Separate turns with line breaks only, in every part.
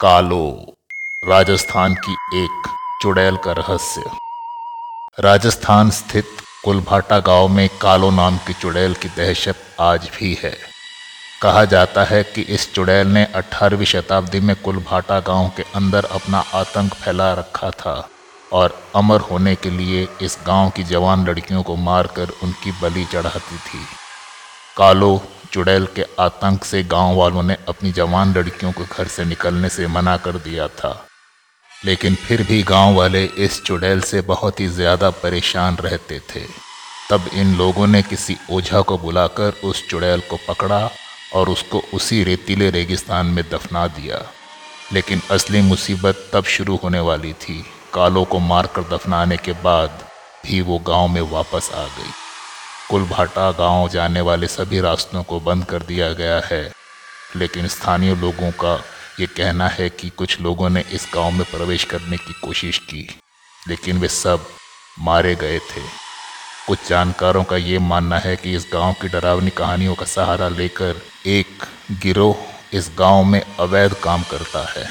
कालो, राजस्थान की एक चुड़ैल का रहस्य। राजस्थान स्थित कुलभाटा गाँव में कालो नाम की चुड़ैल की दहशत आज भी है। कहा जाता है कि इस चुड़ैल ने 18वीं शताब्दी में कुलभाटा गाँव के अंदर अपना आतंक फैला रखा था और अमर होने के लिए इस गाँव की जवान लड़कियों को मारकर उनकी बलि चढ़ाती थी। कालो चुड़ैल के आतंक से गाँव वालों ने अपनी जवान लड़कियों को घर से निकलने से मना कर दिया था। लेकिन फिर भी गाँव वाले इस चुड़ैल से बहुत ही ज़्यादा परेशान रहते थे। तब इन लोगों ने किसी ओझा को बुलाकर उस चुड़ैल को पकड़ा और उसको उसी रेतीले रेगिस्तान में दफना दिया। लेकिन असली मुसीबत तब शुरू होने वाली थी। कालों को मारकर दफनाने के बाद भी वो गाँव में वापस आ गई। कुलभाटा गाँव जाने वाले सभी रास्तों को बंद कर दिया गया है। लेकिन स्थानीय लोगों का ये कहना है कि कुछ लोगों ने इस गाँव में प्रवेश करने की कोशिश की, लेकिन वे सब मारे गए थे। कुछ जानकारों का ये मानना है कि इस गाँव की डरावनी कहानियों का सहारा लेकर एक गिरोह इस गाँव में अवैध काम करता है।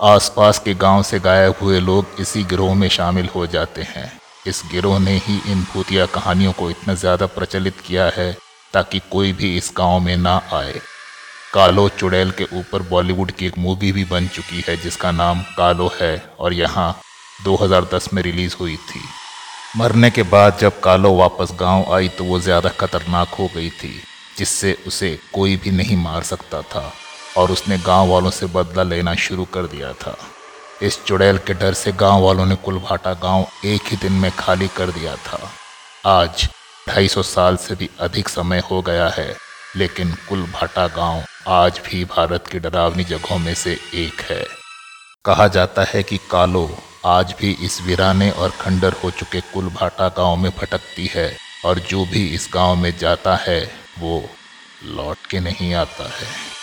आसपास के गाँव से गायब हुए लोग इसी गिरोह में शामिल हो जाते हैं। इस गिरोह ने ही इन भूतिया कहानियों को इतना ज़्यादा प्रचलित किया है ताकि कोई भी इस गाँव में ना आए। कालो चुड़ैल के ऊपर बॉलीवुड की एक मूवी भी बन चुकी है जिसका नाम कालो है और यहाँ 2010 में रिलीज़ हुई थी। मरने के बाद जब कालो वापस गाँव आई तो वो ज़्यादा खतरनाक हो गई थी, जिससे उसे कोई भी नहीं मार सकता था और उसने गाँव वालों से बदला लेना शुरू कर दिया था। इस चुड़ैल के डर से गाँव वालों ने कुलभाटा गाँव एक ही दिन में खाली कर दिया था। आज 250 साल से भी अधिक समय हो गया है, लेकिन कुलभाटा गाँव आज भी भारत की डरावनी जगहों में से एक है। कहा जाता है कि कालो आज भी इस वीराने और खंडर हो चुके कुलभाटा गाँव में भटकती है, और जो भी इस गाँव में जाता है, वो लौट के नहीं आता है।